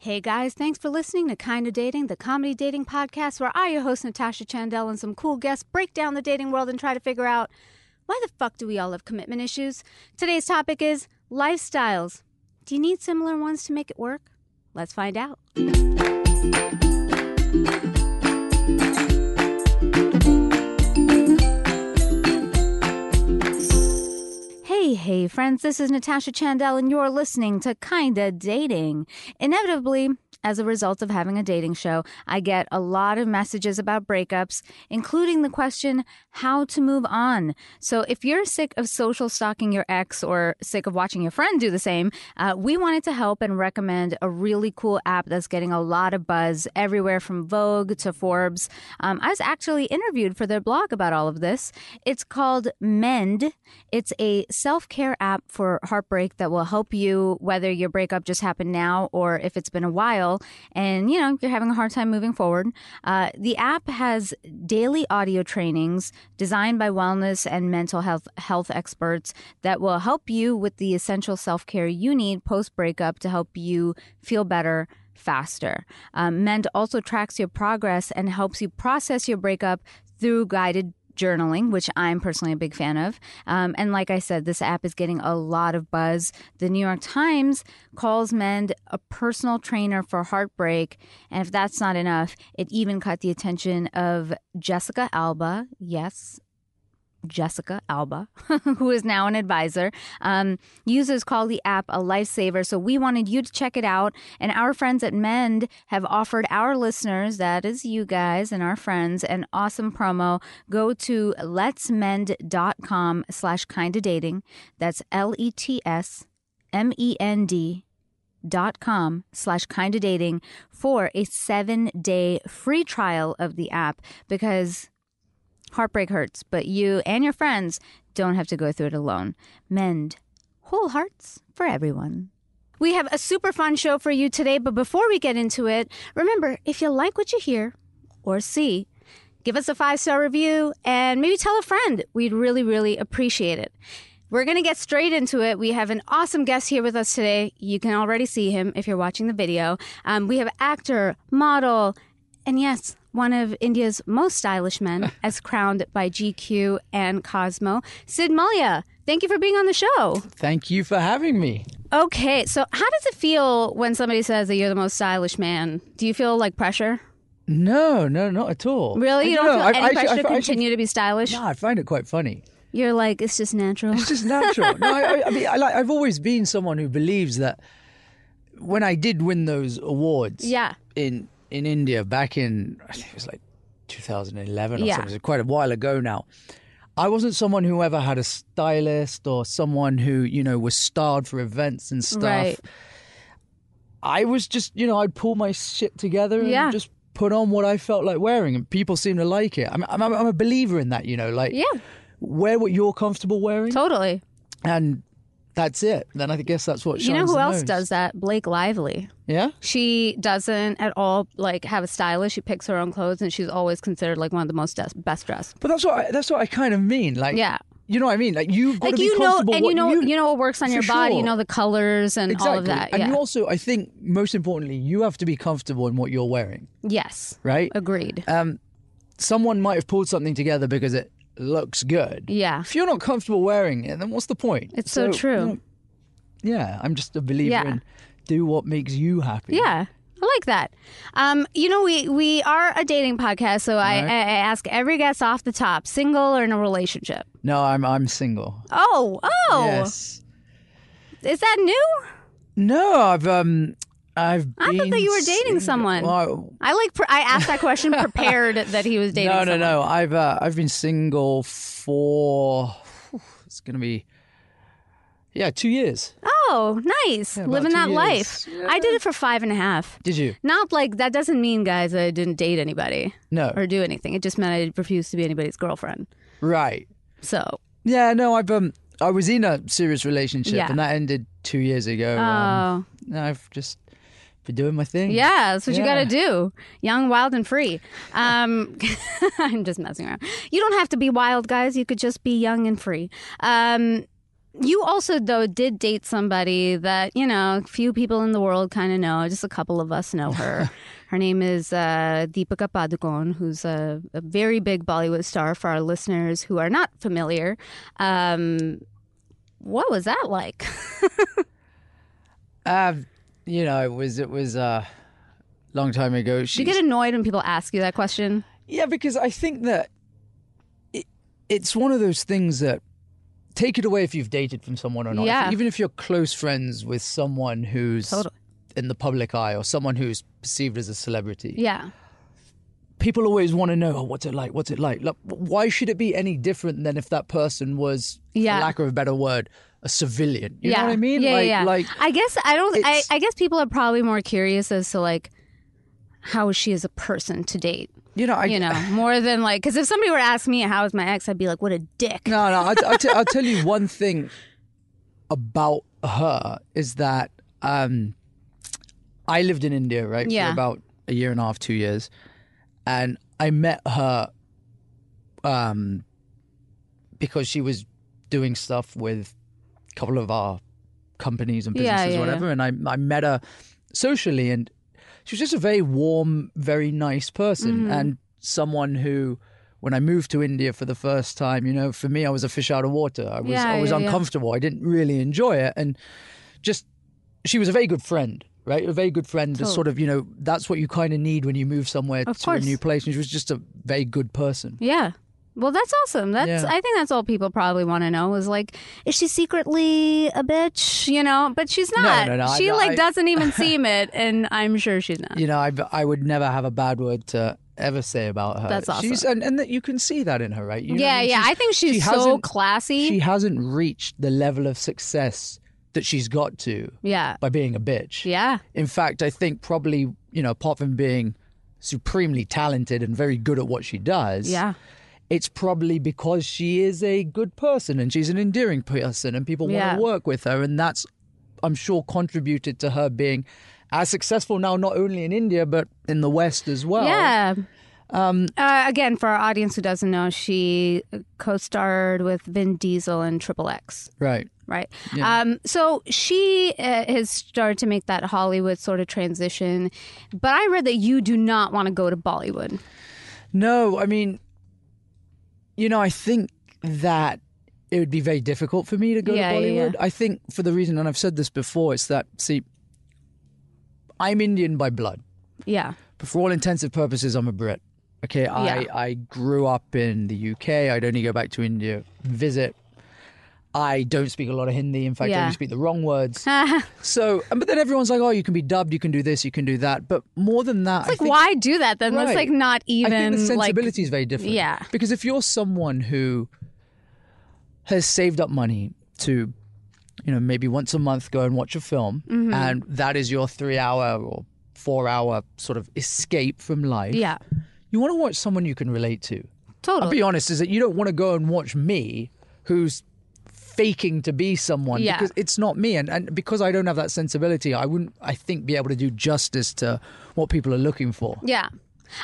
Hey guys, thanks for listening to Kinda Dating, the comedy dating podcast where I, your host Natasha Chandel, and some cool guests break down the dating world and try to figure out why the fuck do we all have commitment issues? Today's topic is lifestyles. Do you need similar ones to make it work? Let's find out. Hey, friends, this is Natasha Chandel, and you're listening to Kinda Dating. Inevitably, as a result of having a dating show, I get a lot of messages about breakups, including the question how to move on. So if you're sick of social stalking your ex or sick of watching your friend do the same, uh, we wanted to help and recommend a really cool app that's getting a lot of buzz everywhere from Vogue to Forbes. Um, I was actually interviewed for their blog about all of this. It's called Mend. It's a self care app for heartbreak that will help you whether your breakup just happened now or if it's been a while and you know you're having a hard time moving forward. Uh, the app has daily audio trainings designed by wellness and mental health health experts that will help you with the essential self care you need post breakup to help you feel better faster. Um, Mend also tracks your progress and helps you process your breakup through guided journaling, which I'm personally a big fan of. Um, and like I said, this app is getting a lot of buzz. The New York Times calls Mend a personal trainer for heartbreak. And if that's not enough, it even caught the attention of Jessica Alba. Yes, Jessica Alba, who is now an advisor. Um, users call the app a lifesaver. So we wanted you to check it out. And our friends at Mend have offered our listeners, that is you guys and our friends, an awesome promo. Go to letsmend.com slash kinda dating. That's L E T S M E N D dot com slash kinda dating for a seven day free trial of the app because Heartbreak hurts, but you and your friends don't have to go through it alone. Mend. Whole hearts for everyone. We have a super fun show for you today, but before we get into it, remember if you like what you hear or see, give us a five star review and maybe tell a friend. We'd really, really appreciate it. We're going to get straight into it. We have an awesome guest here with us today. You can already see him if you're watching the video. Um, we have actor, model, and yes, one of India's most stylish men, as crowned by GQ and Cosmo, Sid Mallya. Thank you for being on the show. Thank you for having me. Okay, so how does it feel when somebody says that you're the most stylish man? Do you feel like pressure? No, no, not at all. Really? You don't No, feel I- any I- pressure I- to continue to be stylish? No, I find it quite funny. You're like, it's just natural. It's just natural. no, I, I- I mean, I like, I've always been someone who believes that when I did win those awards Yeah. in in India back in I think it was like 2011 or Yeah. something, so quite a while ago now. I wasn't someone who ever had a stylist or someone who you know was starred for events and stuff. Right. I was just, you know, I'd pull my shit together and Yeah. just put on what I felt like wearing, and people seemed to like it. I'm, I'm, I'm a believer in that, you know, like Yeah, wear what you're comfortable wearing, totally. and that's it. Then I guess that's what You know who else does that? Blake Lively. Yeah, She doesn't at all like have a stylist. She picks her own clothes, and she's always considered like one of the most des- best dressed. but that's what I, that's what I kind of mean. Like, Yeah. you know what I mean? Like you've got Like to be you know, comfortable and what you know, you, know what works on your body. You know the colors and exactly. all of that. And yeah. you also, I think, most importantly, you have to be comfortable in what you're wearing, yes. right? Agreed. Um, someone might have pulled something together because it looks good. yeah. If you're not comfortable wearing it, then what's the point? It's so true. you know, yeah, I'm just a believer Yeah. in do what makes you happy. Yeah. I like that. Um, you know, we we are a dating podcast, so I, Right. I, I ask every guest off the top, single or in a relationship. No, I'm I'm single. Oh, oh, Yes. is that new? No, I've um I've I thought that you were dating someone. Well, I like. Pre- I asked that question prepared that he was dating. no, no, someone. no. I've uh, I've been single for it's gonna be yeah two years. Oh, nice. about Living that years. life. I did it for five and a half. Did you? Not like that doesn't mean, guys, that I didn't date anybody No. or do anything. It just meant I refused to be anybody's girlfriend. Right. So, Yeah. No. I've um I was in a serious relationship Yeah. and that ended two years ago. Um, oh, I've just been doing my thing. yeah, that's what you got to do. Young, wild, and free. Um, I'm just messing around. You don't have to be wild, guys. You could just be young and free. Um, you also though did date somebody that you know few people in the world kind of know. Just a couple of us know her. her name is uh, Deepika Padukone, who's a, a, very big Bollywood star. For our listeners who are not familiar, um, what was that like? um, you know, it was it was a uh, long time ago. Do you get annoyed when people ask you that question? Yeah, because I think that it, it's one of those things that take it away if you've dated from someone or not. Yeah. If, even if you're close friends with someone who's totally. in the public eye or someone who's perceived as a celebrity. Yeah. People always want to know, oh, what's it like? What's it like? like? Why should it be any different than if that person was, yeah. for lack of a better word, a civilian? You yeah. know what I mean? Yeah, like, yeah. Like, I guess I don't. I, I guess people are probably more curious as to like how she is a person to date. You know, I, you know, more than like, because if somebody were to ask me how is my ex, I'd be like, what a dick. No, no, I, I t- I'll tell you one thing about her is that um, I lived in India, right, yeah. for about a year and a half, two years, and I met her um, because she was doing stuff with couple of our companies and businesses, yeah, yeah, whatever, yeah. and I I met her socially and she was just a very warm, very nice person mm-hmm. and someone who when I moved to India for the first time, you know, for me I was a fish out of water. I was yeah, I was uncomfortable. I didn't really enjoy it and just she was a very good friend. Right, a very good friend. To sort of, you know, that's what you kind of need when you move somewhere of to course. a new place. And she was just a very good person. Yeah, well, that's awesome. That's Yeah. I think that's all people probably want to know is like, is she secretly a bitch? You know, but she's not. no, no, I- she like I- doesn't even seem it, and I'm sure she's not. You know, I, I would never have a bad word to ever say about her. That's awesome. She's, and, and that you can see that in her, right? You know yeah, I mean? yeah. I think she's she so classy. She hasn't reached the level of success that she's got to yeah, by being a bitch. yeah, In fact, I think probably, you know, apart from being supremely talented and very good at what she does, yeah. It's probably because she is a good person and she's an endearing person and people Yeah. want to work with her. And that's, I'm sure, contributed to her being as successful now, not only in India, but in the West as well. Yeah. Um, uh, again, for our audience who doesn't know, she co-starred with Vin Diesel in Triple X. Right. Right. Um, so she uh, has started to make that Hollywood sort of transition, but I read that you do not want to go to Bollywood. No, I mean, you know, I think that it would be very difficult for me to go Yeah, to Bollywood. yeah. I think for the reason, and I've said this before, it's that, see, I'm Indian by blood. Yeah. But for all intensive purposes, I'm a Brit. Okay, I, Yeah. I grew up in the UK. I'd only go back to India, visit. I don't speak a lot of Hindi. In fact, I Yeah. only speak the wrong words. So, and- but then everyone's like, "Oh, you can be dubbed, you can do this, you can do that." But more than that, I Like, think, why do that then? That's Right. like not even I think the like sensibility is very different. Yeah. Because if you're someone who has saved up money to, you know, maybe once a month go and watch a film, Mm-hmm. and that is your three hour or four hour sort of escape from life, yeah, you want to watch someone you can relate to. Totally. I'll totally. be honest, is that you don't want to go and watch me who's faking to be someone Yeah. because it's not me and, and because I don't have that sensibility I wouldn't I think be able to do justice to what people are looking for. Yeah.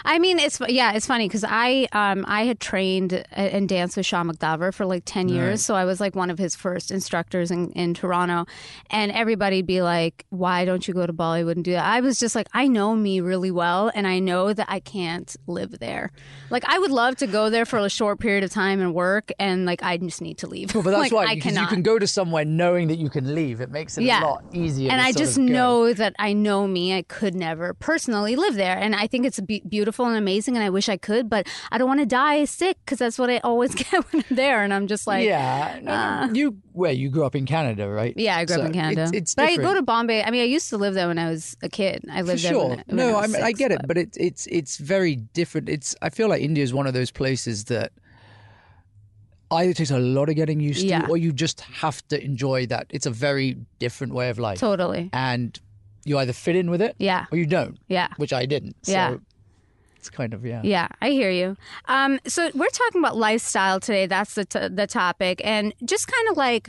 I mean, it's yeah, it's funny because I um I had trained and danced with Shiamak Davar for like ten years, Right. so I was like one of his first instructors in, in Toronto, and everybody'd be like, "Why don't you go to Bollywood and do that?" I was just like, I know me really well, and I know that I can't live there. Like, I would love to go there for a short period of time and work, and like I just need to leave. But that's like, why I cannot. you can go to somewhere knowing that you can leave. It makes it Yeah. a lot easier. and I just know that I know me. I could never personally live there, and I think it's be- beautiful and amazing, and I wish I could, but I don't want to die sick because that's what I always get when I'm there, and I'm just like, yeah, no, uh, you where you grew up in Canada, right? yeah, I grew up in Canada, It's, it's but I go to Bombay. I mean, I used to live there when I was a kid. I For lived there. sure. When, when no, I, I mean I six, get it, but- but it's it's it's very different. It's I feel like India is one of those places that either takes a lot of getting used Yeah. to, or you just have to enjoy that. It's a very different way of life, totally, and you either fit in with it, yeah, or you don't, yeah. which I didn't. So Yeah. It's kind of yeah. Yeah, I hear you. Um, so we're talking about lifestyle today. That's the t- the topic, and just kind of like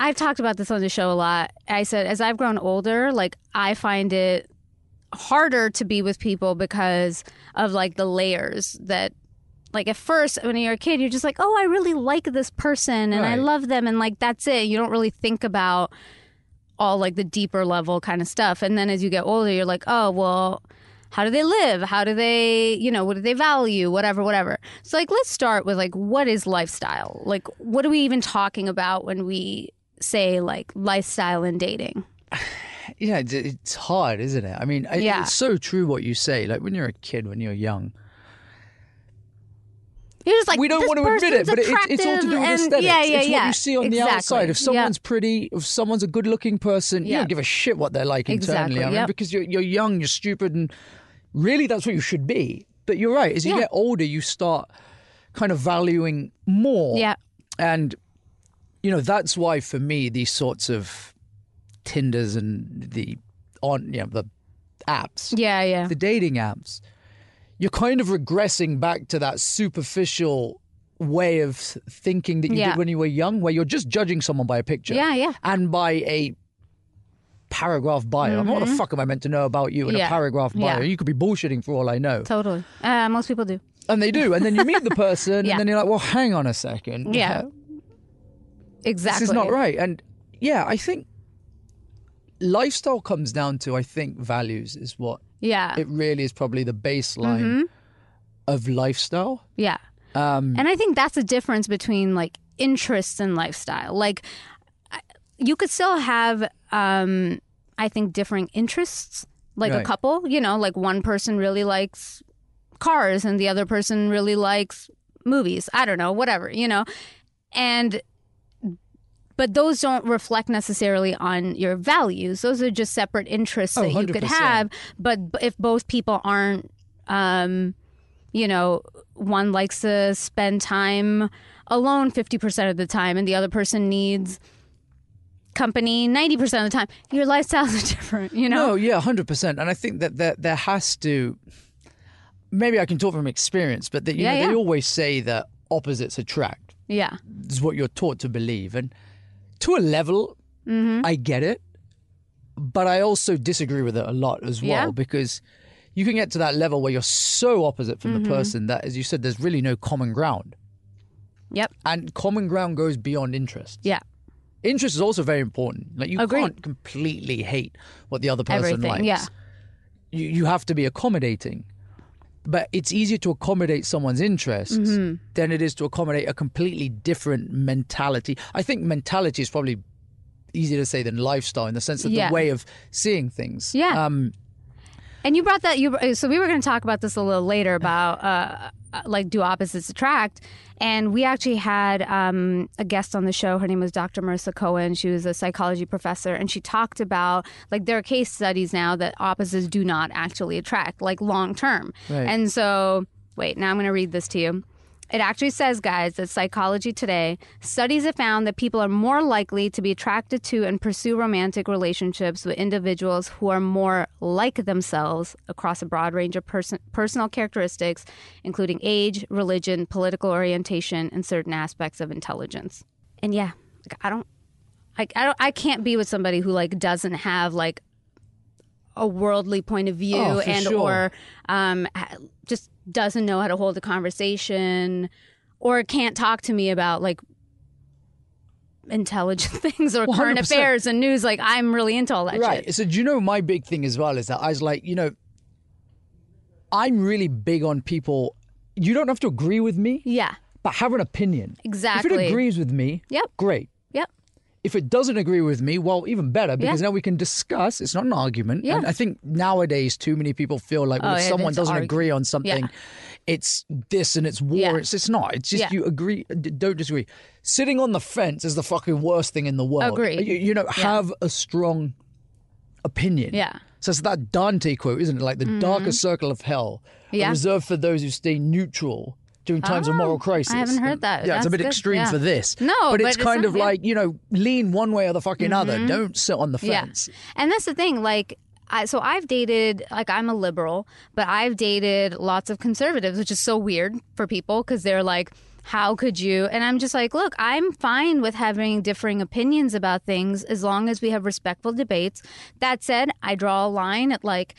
I've talked about this on the show a lot. I said as I've grown older, like I find it harder to be with people because of like the layers that like at first when you're a kid, you're just like, oh, I really like this person and I love them, and like that's it. You don't really think about all like the deeper level kind of stuff. And then as you get older, you're like, oh, well, how do they live? How do they, you know, what do they value? Whatever, whatever. So like, let's start with like, what is lifestyle? Like, what are we even talking about when we say like lifestyle and dating? Yeah, it's, it's hard, isn't it? I mean, Yeah. it's so true what you say. Like when you're a kid, when you're young, You're just like we don't want to admit it, but it, it's, it's all to do with and- aesthetics. Yeah, yeah, it's yeah. what you see on the outside. If Yeah. someone's pretty, if someone's a good-looking person, you don't give a shit what they're like internally. Exactly, I mean, yep. because you're you're young, you're stupid, and really that's what you should be. But you're right. As you Yeah. get older, you start kind of valuing more. yeah, And you know that's why for me these sorts of Tinders and the on you know the apps, yeah, yeah, the dating apps, you're kind of regressing back to that superficial way of thinking that you Yeah. did when you were young, where you're just judging someone by a picture yeah, yeah. and by a paragraph bio. Mean, what the fuck am I meant to know about you in Mm-hmm. Yeah. a paragraph bio? Yeah. You could be bullshitting for all I know. Totally. Uh, most people do. And they do. And then you meet the person, Yeah. and then you're like, well, hang on a second. Yeah. Exactly. This is not right. And yeah, I think lifestyle comes down to, I think, values is what Yeah. it really is probably the baseline Mm-hmm. of lifestyle. yeah. Um, And I think that's the difference between like interests and lifestyle. Like you could still have um I think differing interests like a couple, you know, like one person really likes cars and the other person really likes movies. I don't know, whatever, you know. And but those don't reflect necessarily on your values. Those are just separate interests Oh, that you could 100%. have. But if both people aren't, um, you know, one likes to spend time alone 50% of the time and the other person needs company 90% of the time, your lifestyles are different, you know? No, yeah, hundred percent. And I think that there there has to. Maybe I can talk from experience, but that you Yeah, know they always say that opposites attract. Yeah. Is what you're taught to believe, and to a level, Mm-hmm. I get it, but I also disagree with it a lot as well Yeah. because you can get to that level where you're so opposite from Mm-hmm. the person that, as you said, there's really no common ground, Yep. and common ground goes beyond interest. Yeah. Interest is also very important. Like you Agreed. can't completely hate what the other person Everything, likes. yeah. You you have to be accommodating. But it's easier to accommodate someone's interests Mm-hmm. than it is to accommodate a completely different mentality. I think mentality is probably easier to say than lifestyle in the sense of Yeah. the way of seeing things. Yeah. Um, And you brought that you so we were going to talk about this a little later about uh, uh, like do opposites attract and we actually had um, a guest on the show her name was Dr. Marissa Cohen she was a psychology professor and she talked about like there are case studies now that opposites do not actually attract like long term Right. and so wait now I'm going to read this to you it actually says, guys, that Psychology Today studies have found that people are more likely to be attracted to and pursue romantic relationships with individuals who are more like themselves across a broad range of person- personal characteristics, including age, religion, political orientation, and certain aspects of intelligence. And yeah, like, I don't, like, I don't, I can't be with somebody who like doesn't have like a worldly point of view Oh, and sure. or um, just doesn't know how to hold a conversation or can't talk to me about like intelligent things or current 100%. affairs and news like i'm really into all that right. shit So do you know my big thing as well is that I was like, you know, I'm really big on people. You don't have to agree with me, yeah but have an opinion. Exactly. If it agrees with me, Yep. great. If it doesn't agree with me, well, even better because now we can discuss. It's not an argument. Yeah. And I think nowadays too many people feel like well, Oh, if yeah, someone doesn't argu- agree on something, Yeah. it's this and it's war. Yeah. It's it's not. It's just Yeah. you agree. Don't disagree. Sitting on the fence is the fucking worst thing in the world. Agreed. You, you know, have a strong opinion. Yeah. Mm-hmm. So it's that Dante quote, isn't it? Like the darkest circle of hell, Yeah. reserved for those who stay neutral during times of Oh, moral crisis. I haven't heard that. Yeah, it's a bit good. extreme Yeah. for this. No, but but it's it's kind of. Mm-hmm. like you know, lean one way or the fucking other. Don't sit on the fence. Yeah. And that's the thing. Like, I, so I've dated, like, I'm a liberal, but I've dated lots of conservatives, which is so weird for people because they're like, how could you? And I'm just like, look, I'm fine with having differing opinions about things as long as we have respectful debates. That said, I draw a line at like,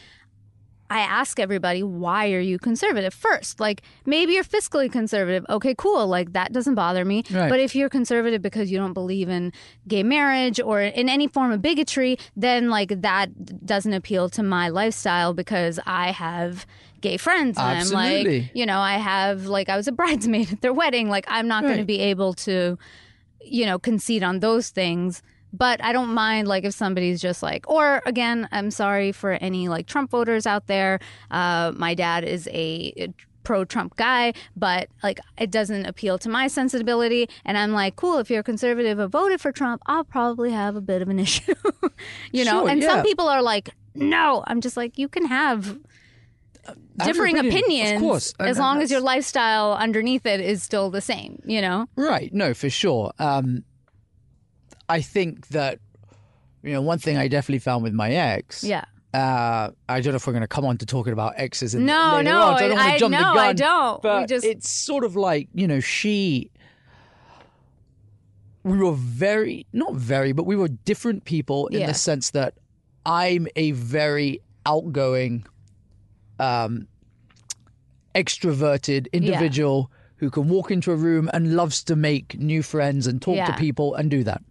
I ask everybody, why are you conservative first? Like, maybe you're fiscally conservative. Okay, cool. Like, that doesn't bother me. Right. But if you're conservative because you don't believe in gay marriage or in any form of bigotry, then, like, that doesn't appeal to my lifestyle because I have gay friends. And I'm Absolutely. like, you know, I have, like, I was a bridesmaid at their wedding. Like, I'm not going to be able to, you know, concede on those things. But I don't mind like if somebody's just like, or again, I'm sorry for any like Trump voters out there. Uh, my dad is a pro Trump guy, but like it doesn't appeal to my sensibility. And I'm like, cool, if you're a conservative or voted for Trump, I'll probably have a bit of an issue, you know? Sure, and yeah. some people are like, no, I'm just like, you can have differing opinion, of course. As long as your lifestyle underneath it is still the same, you know? Right. No, for sure. Um, I think that you know one thing I definitely found with my ex. Yeah. Uh, I don't know if we're going to come on to talking about exes. And No, later no, on, so I don't want I- to jump no, the gun. I don't. We But just- it's sort of like you know she. We were very not very, but we were different people in Yeah. the sense that I'm a very outgoing, um, extroverted individual who can walk into a room and loves to make new friends and talk to people and do that.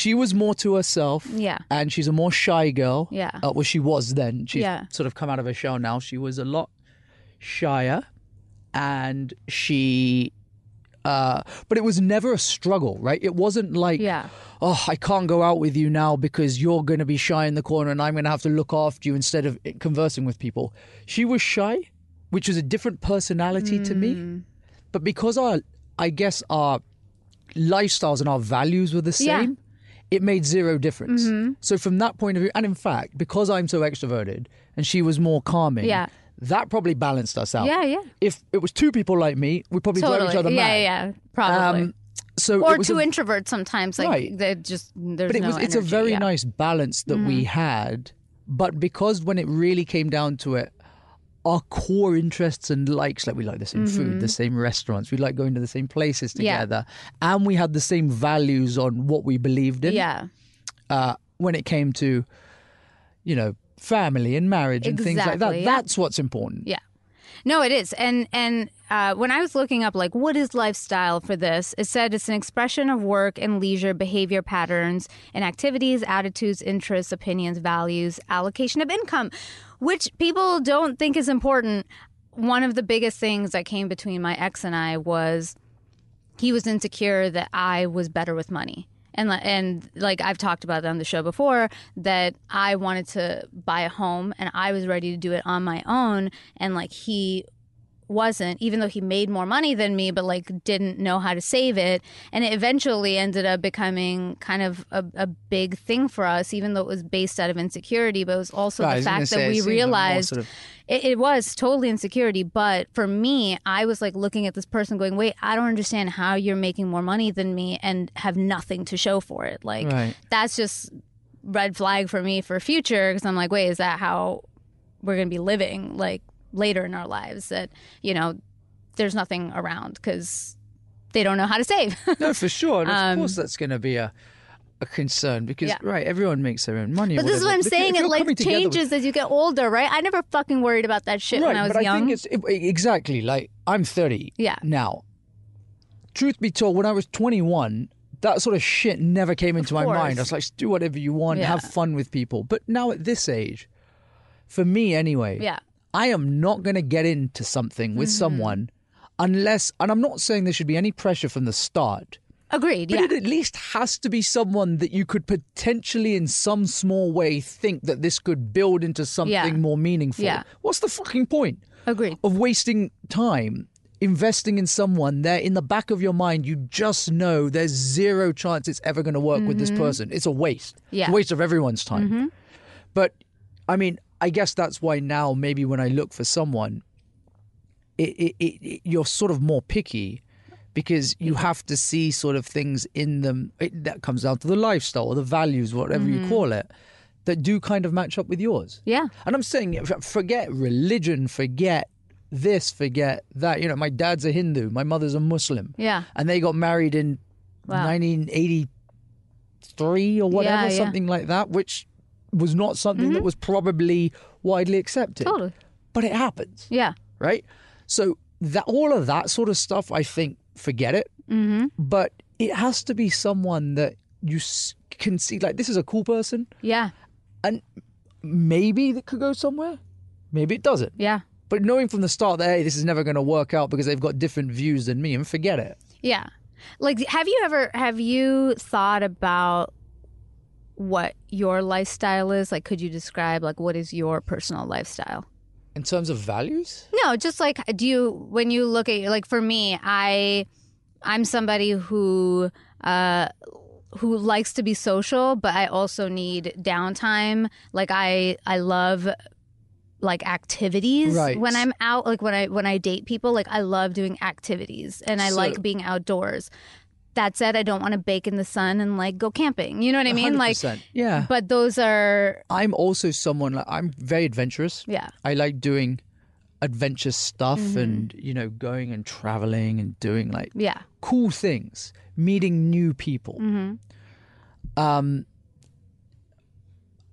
She was more to herself Yeah. and she's a more shy girl. Yeah. Uh, well, she was then. She's Yeah. sort of come out of her shell now. She was a lot shyer, and she. Uh, but it was never a struggle, right? It wasn't like, Yeah. oh, I can't go out with you now because you're going to be shy in the corner and I'm going to have to look after you instead of conversing with people. She was shy, which was a different personality to Mm. me. But because our, I guess our lifestyles and our values were the Yeah. same, it made zero difference. So from that point of view, and in fact, because I'm so extroverted and she was more calming, Yeah. that probably balanced us out. Yeah, yeah. If it was two people like me, we'd probably drive each other yeah, mad. yeah, yeah. Probably. Um, so or two a, introverts sometimes. Like Right. they just there's but it no was it's a very yeah. Mm-hmm. nice balance that we had. But because when it really came down to it, our core interests and likes, like we like the same food, the same restaurants, we like going to the same places Mm-hmm. Yeah. together, and we had the same values on what we believed in. Yeah. uh, when it came to, you know, family and marriage and things like that. Yeah. That's what's important. Yeah. No, it is. And and uh, when I was looking up like what is lifestyle for this, it said it's an expression of work and leisure behavior patterns and activities, attitudes, interests, opinions, values, allocation of income, which people don't think is important. One of the biggest things that came between my ex and I was he was insecure that I was better with money. And, and like I've talked about it on the show before, that I wanted to buy a home and I was ready to do it on my own. And like he wasn't, even though he made more money than me, but like didn't know how to save it. And it eventually ended up becoming kind of a, a big thing for us, even though it was based out of insecurity, but it was also the fact that it we seems like more realized sort of- it, it was totally insecurity, but for me, I was like looking at this person going, wait, I don't understand how you're making more money than me and have nothing to show for it. Like, Right. that's just red flag for me for future because I'm like, wait, is that how we're going to be living like later in our lives? That, you know, there's nothing around because they don't know how to save. No, for sure. And of Um, course, that's going to be a a concern because Yeah. right, everyone makes their own money. but this is what. I'm saying. It like together with- changes as you get older, right? I never fucking worried about that shit right, when I was but young. I think it's it, exactly like I'm 30. Yeah. Now, truth be told, when I was 21, that sort of shit never came into my mind. I was like, do whatever you want, Yeah. have fun with people. But now at this age, for me anyway, yeah. I am not going to get into something with Mm-hmm. someone unless, and I'm not saying there should be any pressure from the start, Agreed. but yeah. it at least has to be someone that you could potentially, in some small way, think that this could build into something Yeah. more meaningful. Yeah. What's the fucking point Agreed. of wasting time? Investing in someone there in the back of your mind, you just know there's zero chance it's ever going to work with this person. It's a waste. Mm-hmm. Yeah. Mm-hmm. a waste of everyone's time. But I mean, I guess that's why now maybe when I look for someone, it, it, it, you're sort of more picky because you have to see sort of things in them. It, that comes down to the lifestyle or the values, whatever Mm-hmm. you call it, that do kind of match up with yours. Yeah. And I'm saying, forget religion, forget this, forget that. You know, my dad's a Hindu, my mother's a Muslim. Yeah. And they got married in Wow. 1983 or whatever, Yeah, yeah. something like that, which was not something that was probably widely accepted. Totally. But it happens, Yeah. right? So that all of that sort of stuff, I think, forget it. Mm-hmm. But it has to be someone that you can see, like, this is a cool person, Yeah. and maybe that could go somewhere. Maybe it doesn't. Yeah. But knowing from the start that hey, this is never going to work out because they've got different views than me, and forget it. Yeah. Like have you ever have you thought about what your lifestyle is? Like could you describe like what is your personal lifestyle? In terms of values, No, just like do you when you look at like for me, I I'm somebody who uh who likes to be social, but I also need downtime. Like I I love like activities Right. when I'm out like when I when I date people, like I love doing activities and I So- like being outdoors. That said, I don't want to bake in the sun and like go camping. You know what I mean? Like 100%. yeah. but those are I'm also someone like I'm very adventurous. yeah. I like doing adventure stuff Mm-hmm. and you know going and traveling and doing like Yeah. cool things, meeting new people. Mhm. Um,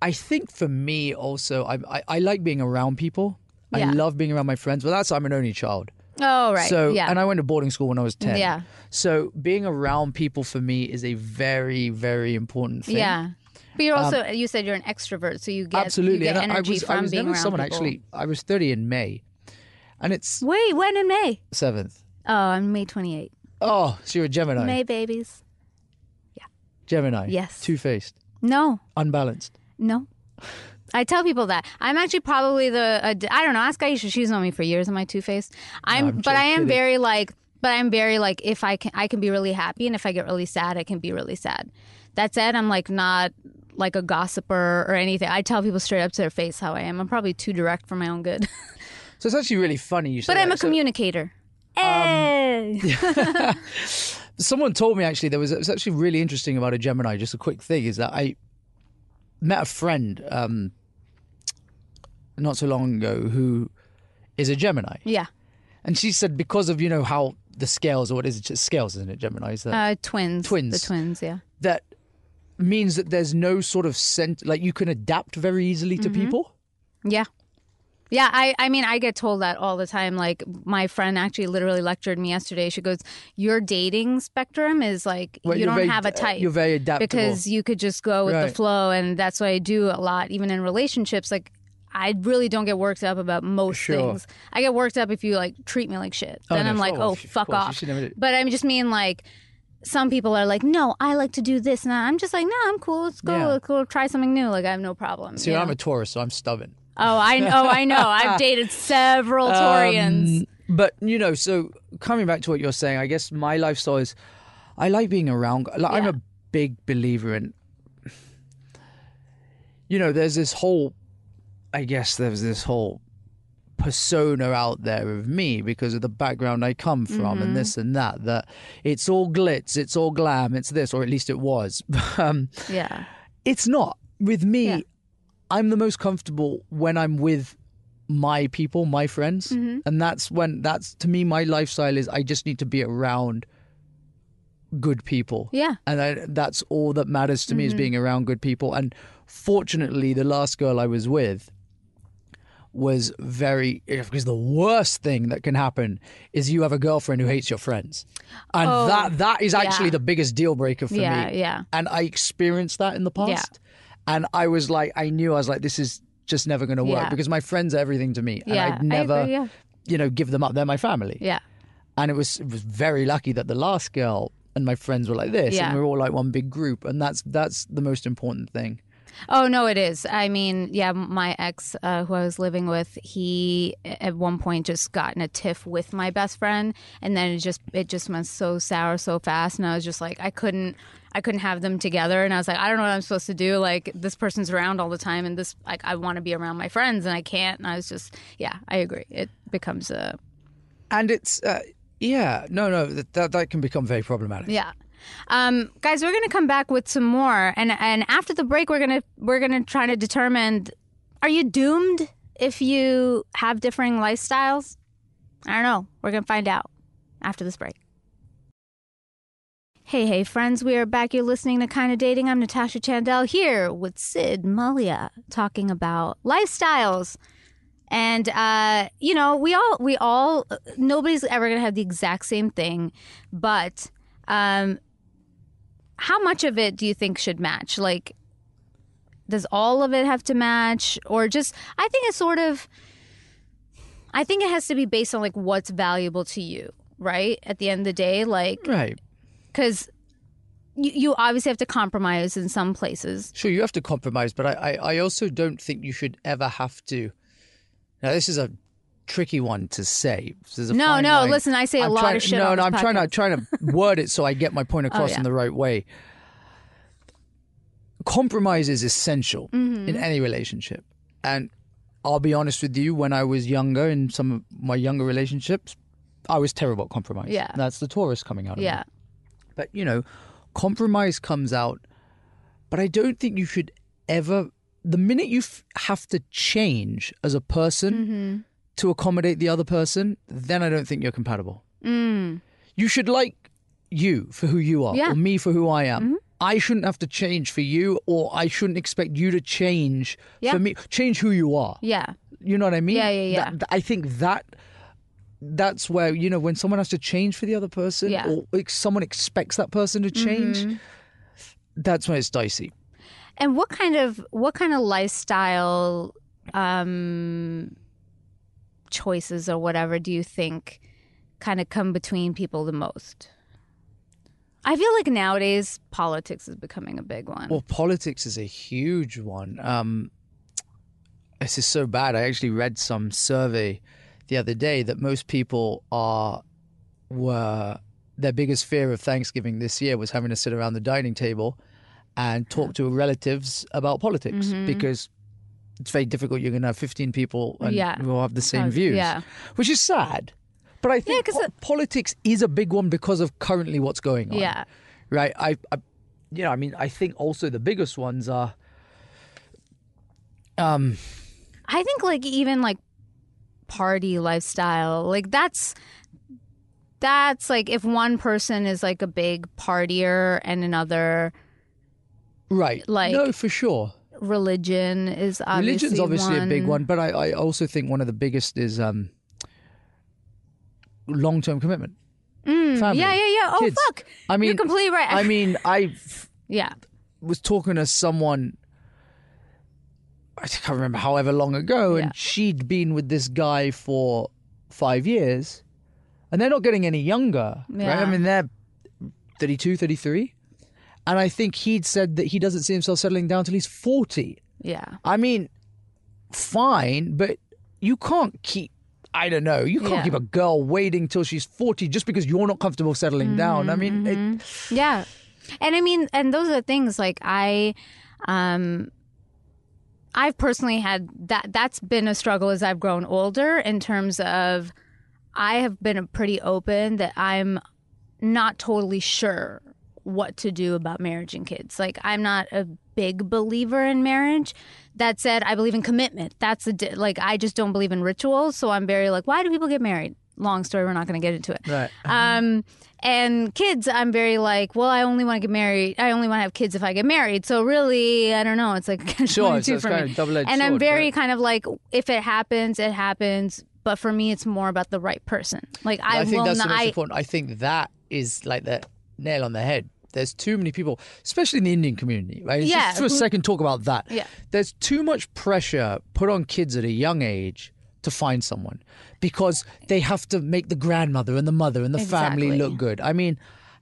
I think for me also, I, I I like being around people. Yeah. I love being around my friends, Well, that's I'm an only child. Oh, right. So yeah. and I went to boarding school when I was ten. Yeah. So being around people for me is a very very important thing. Yeah. But you're also you said you're an extrovert, so you get Um, absolutely. you get and I- energy I was from I was being never around someone people. actually. I was 30 in May, and it's Wait, when in May? seventh. Oh, I'm May twenty eighth. Oh, so you're a Gemini. May babies. Yeah. Gemini. Yes. Two faced, No, unbalanced. no. I tell people that I'm actually probably the uh, I don't know. Ask Aisha. She's known me for years. Am I two faced? I'm, I'm but I am kidding. very like. But I'm very like if I can I can be really happy, and if I get really sad, I can be really sad. That said, I'm like not like a gossiper or anything. I tell people straight up to their face how I am. I'm probably too direct for my own good, So it's actually really funny you say but I'm a So communicator. Um, someone told me actually there was it's actually really interesting about a Gemini. Just a quick thing is that I met a friend um, not so long ago who is a Gemini, yeah. and she said because of you know how the scales or what is it scales isn't it Gemini is that Uh, twins. Twins. The twins. Yeah. that means that there's no sort of scent like you can adapt very easily to Mm-hmm. people. Yeah. Yeah, I, I mean, I get told that all the time. Like, my friend actually literally lectured me yesterday. She goes, Your dating spectrum is like, Well, you don't very- have a type. You're very adaptable. because you could just go with the flow. And that's what I do a lot, even in relationships. Like, I really don't get worked up about most Sure. things. I get worked up if you like treat me like shit. Oh, then no, I'm like, oh, oh, of fuck course, off. But I just mean like, some people are like, no, I like to do this, and I'm just like, no, I'm cool. Let's go. Yeah. Let's go try something new. Like I have no problem. See, you I'm a Taurus, so I'm stubborn. Oh, I know, I know. I've dated several Taurians. Um, but you know, so coming back to what you're saying, I guess my lifestyle is I like being around. Like, I'm a big believer in. You know, there's this whole. I guess there's this whole persona out there of me because of the background I come from Mm-hmm. and this and that. That it's all glitz, it's all glam, it's this, or at least it was. um, yeah. it's not with me. Yeah. I'm the most comfortable when I'm with my people, my friends, Mm-hmm. and that's when that's to me my lifestyle is. I just need to be around good people, Yeah. and I, that's all that matters to me is being around good people. And fortunately, the last girl I was with was very because the worst thing that can happen is you have a girlfriend who hates your friends and Oh, that that is actually yeah. the biggest deal breaker for Yeah, me yeah. and I experienced that in the past. Yeah. And I was like, I knew I was like, this is just never going to work because my friends are everything to me, and I'd never, agree, you know, give them up. They're my family. Yeah. And it was it was very lucky that the last girl and my friends were like this, and we are all like one big group, and that's that's the most important thing. Oh no, it is. I mean, yeah, my ex, uh, who I was living with, he at one point just got in a tiff with my best friend, and then it just it just went so sour so fast, and I was just like, I couldn't. I couldn't have them together, and I was like, I don't know what I'm supposed to do. Like this person's around all the time, and this like I want to be around my friends, and I can't. And I was just, yeah, I agree. It becomes a And it's uh, yeah, no, no, that, that that can become very problematic. Yeah. Um, guys, we're gonna come back with some more, and and after the break, we're gonna we're gonna try to determine: Are you doomed if you have differing lifestyles? I don't know. We're gonna find out after this break. Hey, hey, friends, we are back. You're listening to Kind of Dating. I'm Natasha Chandel here with Sid Mallya talking about lifestyles. And uh, you know, we all we all nobody's ever gonna have the exact same thing, but um, how much of it do you think should match? Like, does all of it have to match, or just? I think it's sort of. I think it has to be based on like what's valuable to you, right? At the end of the day, like Right. because you, you obviously have to compromise in some places. Sure, you have to compromise, but I, I, I also don't think you should ever have to. Now, this is a tricky one to say. A No, no, line. listen, I say a I'm lot trying- of shit No, no, I'm trying to. Oh, trying to word it so I get my point across yeah. in the right way. Compromise is essential Mm-hmm. in any relationship, and I'll be honest with you. When I was younger, in some of my younger relationships, I was terrible at compromise. Yeah. that's the Taurus coming out. Of me. Yeah. But you know, compromise comes out. But I don't think you should ever. The minute you f- have to change as a person Mm-hmm. To accommodate the other person, then I don't think you're compatible. Mm. You should like you for who you are, Yeah. Mm-hmm. or me for who I am. I shouldn't have to change for you, or I shouldn't expect you to change Yeah. for me. Change who you are. Yeah. You know what I mean? Yeah, yeah, yeah. That- I think that that's where you know when someone has to change for the other person, Yeah. or like, someone expects that person to change. Mm-hmm. That's when it's dicey. And what kind of what kind of lifestyle um, choices or whatever do you think kind of come between people the most? I feel like nowadays politics is becoming a big one. Well, politics is a huge one. Um, this is so bad. I actually read some survey the other day that most people are were their biggest fear of Thanksgiving this year was having to sit around the dining table and talk to relatives about politics Mm-hmm. because it's very difficult. You're going to have 15 people and Yeah. who all have the same Uh, views, yeah. which is sad. But I think 'cause po- it- politics is a big one because of currently what's going on yeah. right? I, I, you know, I mean, I think also the biggest ones are, um, I think like even like party lifestyle, like that's that's like if one person is like a big partier and another right, Like- no, for sure. Religion is obviously Religion's obviously a big one. one, but I, I also think one of the biggest is um, long-term commitment. Mm, family, yeah, yeah, yeah. Oh kids. fuck! I mean, You're completely right. I mean, I yeah, was talking to someone. I can't remember however long ago, and she'd been with this guy for five years, and they're not getting any younger, right? Yeah. I mean, they're 32, 33. And I think he'd said that he doesn't see himself settling down till he's 40. yeah, I mean, fine, but you can't keep, I don't know, you can't Yeah. keep a girl waiting till she's 40 just because you're not comfortable settling down. I mean, Mm-hmm. it, yeah. And I mean, and those are things like I, um, I've personally had that. That's been a struggle as I've grown older in terms of I have been pretty open that I'm not totally sure what to do about marriage and kids. Like I'm not a big believer in marriage. That said, I believe in commitment. That's a di- like I just don't believe in rituals. So I'm very like, why do people get married? Long story. We're not going to get into it. right. Um, and kids, I'm very like, well, I only want to get married. I only want to have kids if I get married. So really, I don't know. It's like Sure, so it's for kind me. of double-edged and I'm very but- kind of like, if it happens, it happens. But for me, it's more about the right person. Like I, I think that's not. the most I, important. I think that is like the nail on the head. There's too many people, especially in the Indian community, right? Yeah, Just for a second, talk about that. Yeah. There's too much pressure put on kids at a young age to find someone because they have to make the grandmother and the mother and the family look good. I mean,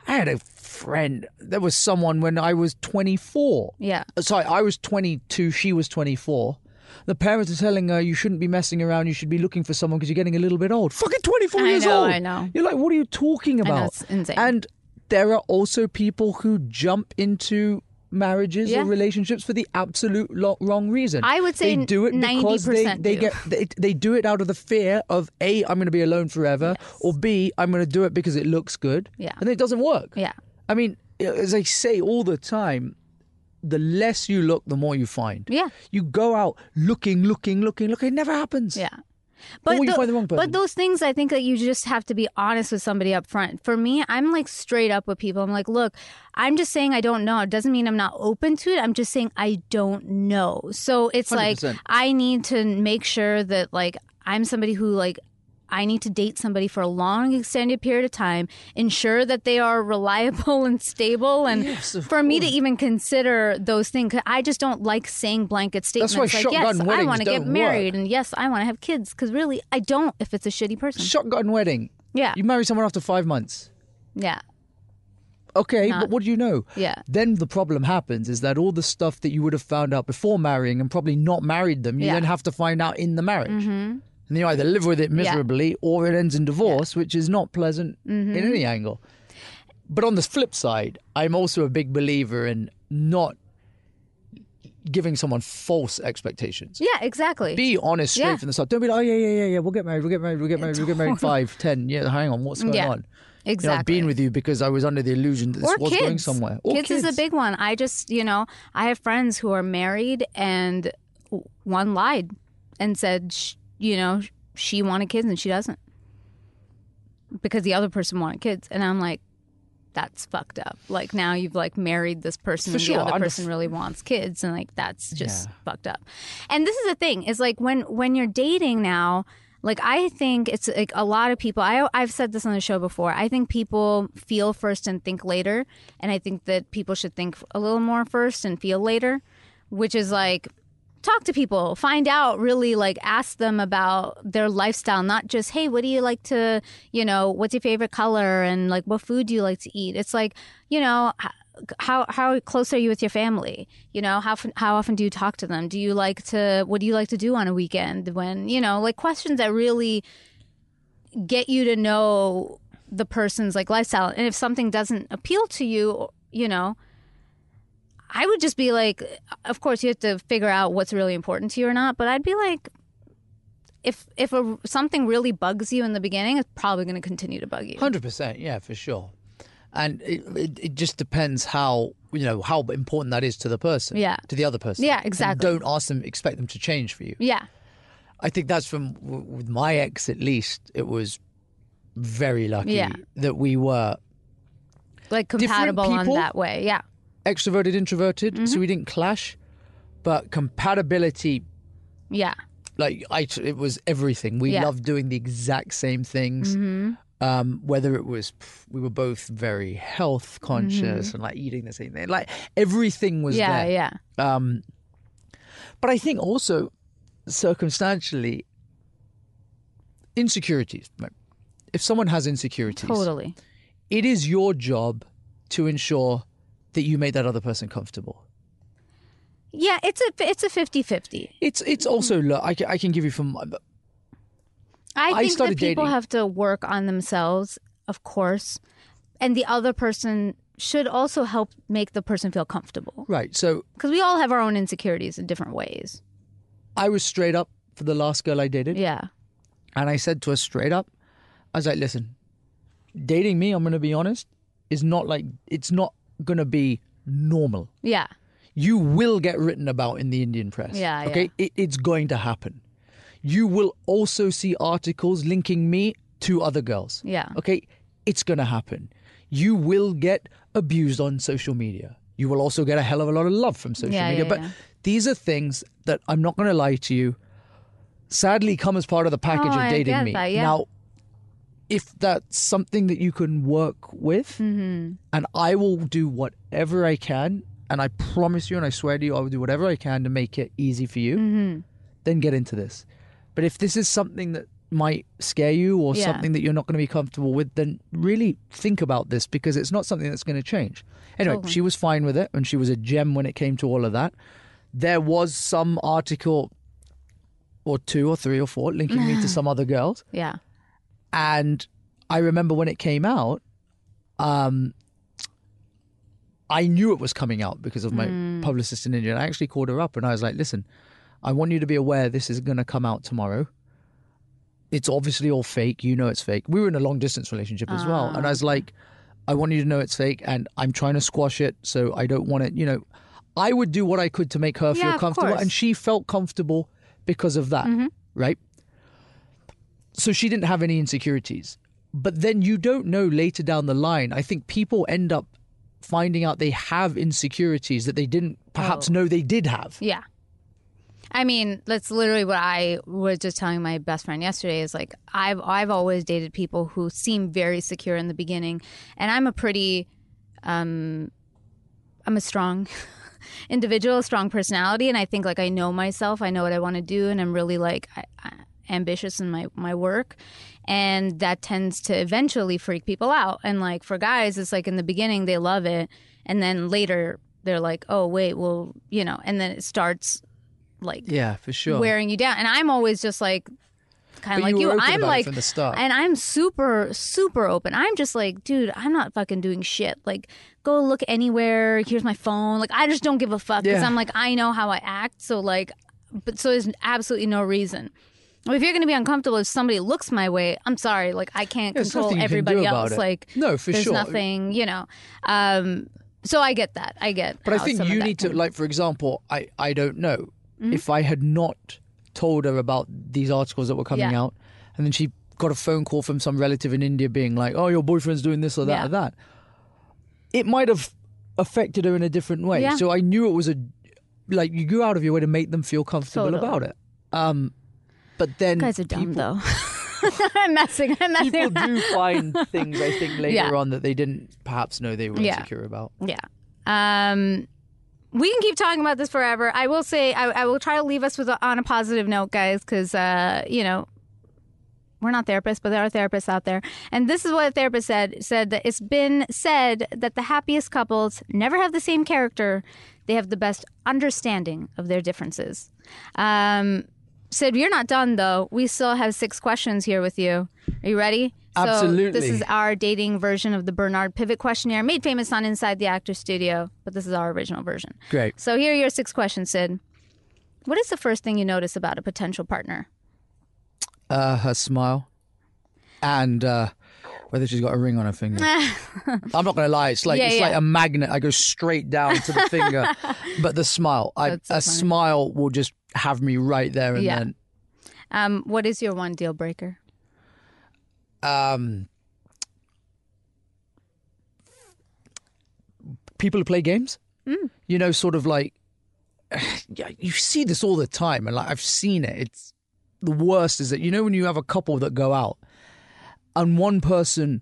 I had a friend. There was someone when I was 24. yeah, uh, Sorry, I was 22. She was 24. The parents are telling her you shouldn't be messing around. You should be looking for someone because you're getting a little bit old. Fucking 24 I years know, old. I know. You're like, what are you talking know, about? it's insane. And there are also people who jump into marriages Yeah. or relationships for the absolute lo- wrong reason. I would say they do it because they, they do. get they, they do it out of the fear of a I'm going to be alone forever, Yes. or b I'm going to do it because it looks good. Yeah. and it doesn't work. yeah, I mean, as I say all the time, the less you look, the more you find. yeah, You go out looking, looking, looking, looking. It never happens. yeah. But or you find the wrong person. But those things, I think that you just have to be honest with somebody up front. For me, I'm like straight up with people. I'm like, look, I'm just saying I don't know. It doesn't mean I'm not open to it. I'm just saying I don't know. So it's like 100%. I need to make sure that like I'm somebody who like I need to date somebody for a long extended period of time, ensure that they are reliable and stable and Yes, for me to even consider those things. I just don't like saying blanket statements why like yes, I want to get married work. and yes, I want to have kids cuz really I don't if it's a shitty person. Shotgun wedding. Yeah. You marry someone after five months. Yeah. Okay, Not- but what do you know? Yeah. Then the problem happens is that all the stuff that you would have found out before marrying and probably not married them, you Yeah. then have to find out in the marriage. Mm-hmm. And you either live with it miserably or it ends in divorce, which is not pleasant Mm-hmm. in any angle. But on the flip side, I'm also a big believer in not giving someone false expectations. Yeah, exactly. Be honest straight Yeah. from the start. Don't be like, oh, yeah, yeah, yeah, yeah, we'll get married, we'll get married, we'll get married, we'll get married five, ten. Yeah, hang on, what's going Yeah. on? exactly. You know, I've been with you because I was under the illusion that this or was kids. going somewhere. Or kids, is a big one. I just, you know, I have friends who are married and one lied and said, you know, she wanted kids and she doesn't because the other person wanted kids. And I'm like, that's fucked up. Like now you've like married this person For and sure. the other I'm person f- really wants kids and like that's just Yeah. fucked up. And this is the thing is like when when you're dating now, like I think it's like a lot of people I I've said this on the show before. I think people feel first and think later, and I think that people should think a little more first and feel later, which is like talk to people find out really like ask them about their lifestyle not just hey what do you like to you know what's your favorite color and like what food do you like to eat? It's like you know how how close are you with your family? You know how how often do you talk to them? Do you like to what do you like to do on a weekend when you know like questions that really get you to know the person's like lifestyle. And if something doesn't appeal to you you know I would just be like, of course, you have to figure out what's really important to you or not. But I'd be like, if if a, something really bugs you in the beginning, it's probably going to continue to bug you. Hundred percent, yeah, for sure. And it, it it just depends how you know how important that is to the person, Yeah. to the other person. Yeah, And exactly. don't ask them, expect them to change for you. Yeah, I think that's from with my ex at least. It was very lucky Yeah. that we were like compatible on that way. Yeah, extroverted, introverted, Mm-hmm. so we didn't clash. But compatibility, yeah, like I, it was everything. We Yeah. loved doing the exact same things. hmm um, whether it was we were both very health conscious and like eating the same thing, like everything was Mm-hmm. yeah, there. yeah, Um, but I think also circumstantially, insecurities. right? If someone has insecurities, totally. it is your job to ensure that you made that other person comfortable. Yeah, it's a it's a 50-50. It's it's also mm-hmm. look. I can, I can give you from uh, I I think that people dating- have to work on themselves, of course, and the other person should also help make the person feel comfortable right. So because we all have our own insecurities in different ways. I was straight up for the last girl I dated. Yeah, And I said to her straight up, I was like, listen, dating me, I'm going to be honest, is not like, it's not going to be normal. yeah, You will get written about in the Indian press. Yeah, Okay. It, it's going to happen. You will also see articles linking me to other girls. yeah. Okay. It's going to happen. You will get abused on social media. You will also get a hell of a lot of love from social Yeah, media. yeah, but yeah. these are things that I'm not going to lie to you. Sadly, come as part of the package Oh, of dating me. that, yeah. Now, if that's something that you can work with, Mm-hmm. and I will do whatever I can, and I promise you, and I swear to you, I will do whatever I can to make it easy for you. Mm-hmm. Then get into this. But if this is something that might scare you or Yeah. something that you're not going to be comfortable with, then really think about this because it's not something that's going to change. Anyway, Totally. she was fine with it, and she was a gem when it came to all of that. There was some article or two or three or four linking me to some other girls. Yeah. And I remember when it came out, um, I knew it was coming out because of my mm. publicist in India. And I actually called her up and I was like, listen, I want you to be aware this is going to come out tomorrow. It's obviously all fake. You know it's fake. We were in a long distance relationship as well. And I was ah. like, I want you to know it's fake and I'm trying to squash it. So I don't want it, you know. I would do what I could to make her Yeah, feel comfortable. And she felt comfortable because of that. Mm-hmm. Right? So she didn't have any insecurities. But then you don't know later down the line. I think people end up finding out they have insecurities that they didn't perhaps Oh. know they did have. Yeah. I mean, that's literally what I was just telling my best friend yesterday is like I've I've always dated people who seem very secure in the beginning and I'm a pretty um I'm a strong individual, a strong personality and I think like I know myself, I know what I want to do and I'm really like I, ambitious in my my work and that tends to eventually freak people out. And like for guys it's like in the beginning they love it and then later they're like oh wait well you know and then it starts like Yeah, for sure. wearing you down. And i'm always just like kind of like you i'm like from the start. and i'm super super open. I'm just like dude i'm not fucking doing shit. Like go look anywhere. Here's my phone. Like i just don't give a fuck because Yeah. i'm like i know how i act. So like but so there's absolutely no reason if you're going to be uncomfortable if somebody looks my way i'm sorry like i can't There's control nothing you can everybody do about else it. like No, for there's sure. nothing you know um so i get that i get But I how think some of you that need to, can- like, for example, I, I don't know Mm-hmm. if I had not told her about these articles that were coming Yeah. out, and then she got a phone call from some relative in India being like, "Oh, your boyfriend's doing this or that Yeah. or that," it might have affected her in a different way. Yeah. So I knew it was a like you go out of your way to make them feel comfortable Totally. about it. Um, but then You guys are dumb people, though i'm messing i'm messing people do find things I think later Yeah. on that they didn't perhaps know they were Yeah. insecure about. Yeah. Um, we can keep talking about this forever. I will say, I, I will try to leave us with a, on a positive note, guys, because uh, you know we're not therapists, but there are therapists out there. And this is what a therapist said: said that it's been said that the happiest couples never have the same character; they have the best understanding of their differences. Um, Sid, you're not done though. We still have six questions here with you. Are you ready? So Absolutely. this is our dating version of the Bernard Pivot questionnaire, made famous on Inside the Actor Studio, but this is our original version. Great. So here are your six questions, Sid. What is the first thing you notice about a potential partner? Uh, her smile, and uh, whether she's got a ring on her finger. I'm not gonna lie; it's like Yeah, it's yeah. like a magnet. I go straight down to the finger, but the smile, I, so a funny. smile will just have me right there and Yeah. then. Um, what is your one deal breaker? Um, people who play games, Mm. you know, sort of like, yeah, you see this all the time, and like I've seen it. It's the worst is that you know when you have a couple that go out, and one person,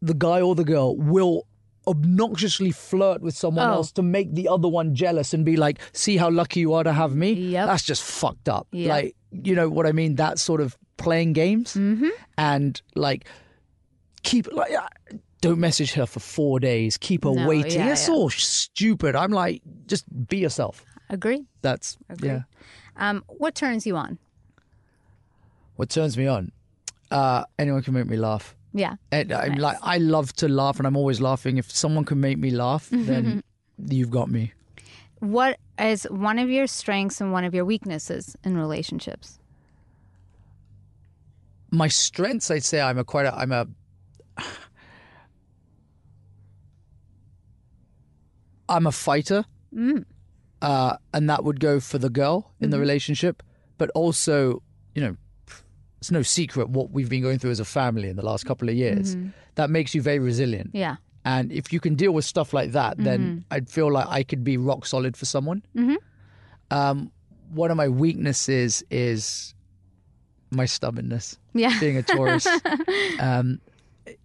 the guy or the girl, will obnoxiously flirt with someone Oh. else to make the other one jealous and be like, "See how lucky you are to have me." Yep. That's just fucked up. Yep. Like, you know what I mean? That sort of playing games Mm-hmm. and like keep like uh, don't message her for four days. Keep her No, waiting. yeah, it's yeah. all stupid. I'm like, just be yourself. Agree. That's Agree. yeah. Um, what turns you on? What turns me on? Uh, anyone can make me laugh. Yeah. And I'm Nice. like, I love to laugh, and I'm always laughing. If someone can make me laugh, mm-hmm. then you've got me. What is one of your strengths and one of your weaknesses in relationships? My strengths, I'd say, I'm a quite. A, I'm a. I'm a fighter, mm. uh, and that would go for the girl in the mm-hmm. relationship, but also, you know, it's no secret what we've been going through as a family in the last couple of years. That makes you very resilient. Yeah. And if you can deal with stuff like that, then I'd feel like I could be rock solid for someone. Um, one of my weaknesses is my stubbornness, Yeah. being a Taurus. um,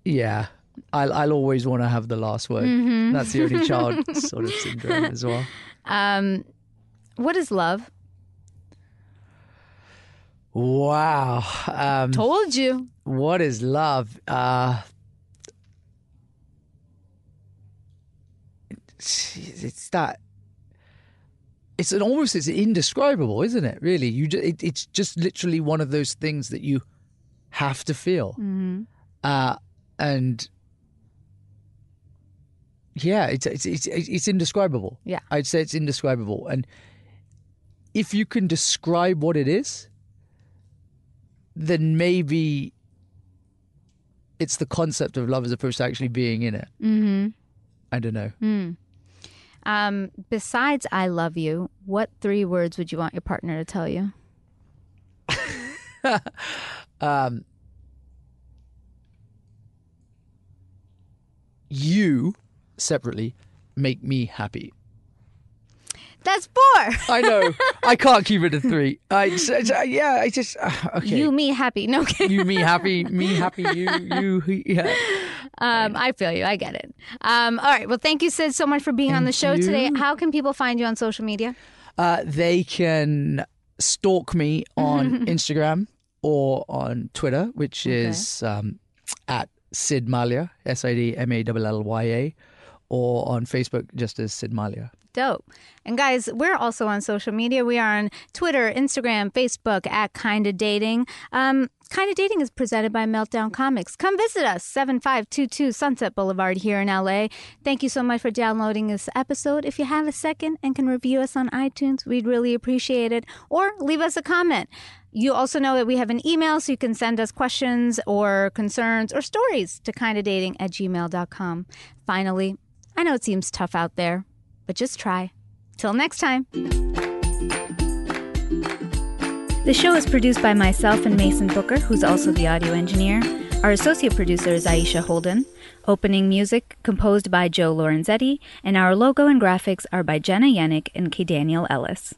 yeah, I'll, I'll always want to have the last word. That's the only child sort of syndrome as well. Um, what is love? Wow. Um, Told you. what is love? Uh, it's, it's that. It's an almost it's indescribable, isn't it? Really, you it, it's just literally one of those things that you have to feel, uh, and yeah, it's, it's it's it's indescribable. Yeah. I'd say it's indescribable, and if you can describe what it is, then maybe it's the concept of love as opposed to actually being in it. Mm-hmm. I don't know. Um, besides "I love you," what three words would you want your partner to tell you? Um, you separately make me happy. That's four. I know. I can't keep it to three. I just, uh, yeah. I just uh, okay. You, me, happy. No kidding. you, me, happy. Me, happy. You, you. Yeah. Um, I feel you. I get it. Um, all right. Well, thank you, Sid, so much for being on the show Thank today. How can people find you on social media? Uh, they can stalk me on Instagram or on Twitter, which is um, at Sid Mallya, S I D M A L L Y A, or on Facebook just as Sid Mallya. Dope. And guys, we're also on social media. We are on Twitter, Instagram, Facebook at Kinda Dating. Um, Kinda Dating is presented by Meltdown Comics. Come visit us, 7522 Sunset Boulevard here in LA. Thank you so much for downloading this episode. If you have a second and can review us on iTunes, we'd really appreciate it. Or leave us a comment. You also know that we have an email, so you can send us questions or concerns or stories to kindadating at gmail.com. Finally, I know it seems tough out there, but just try. Till next time. The show is produced by myself and Mason Booker, who's also the audio engineer. Our associate producer is Aisha Holden. Opening music composed by Joe Lorenzetti, and our logo and graphics are by Jenna Yannick and K. Daniel Ellis.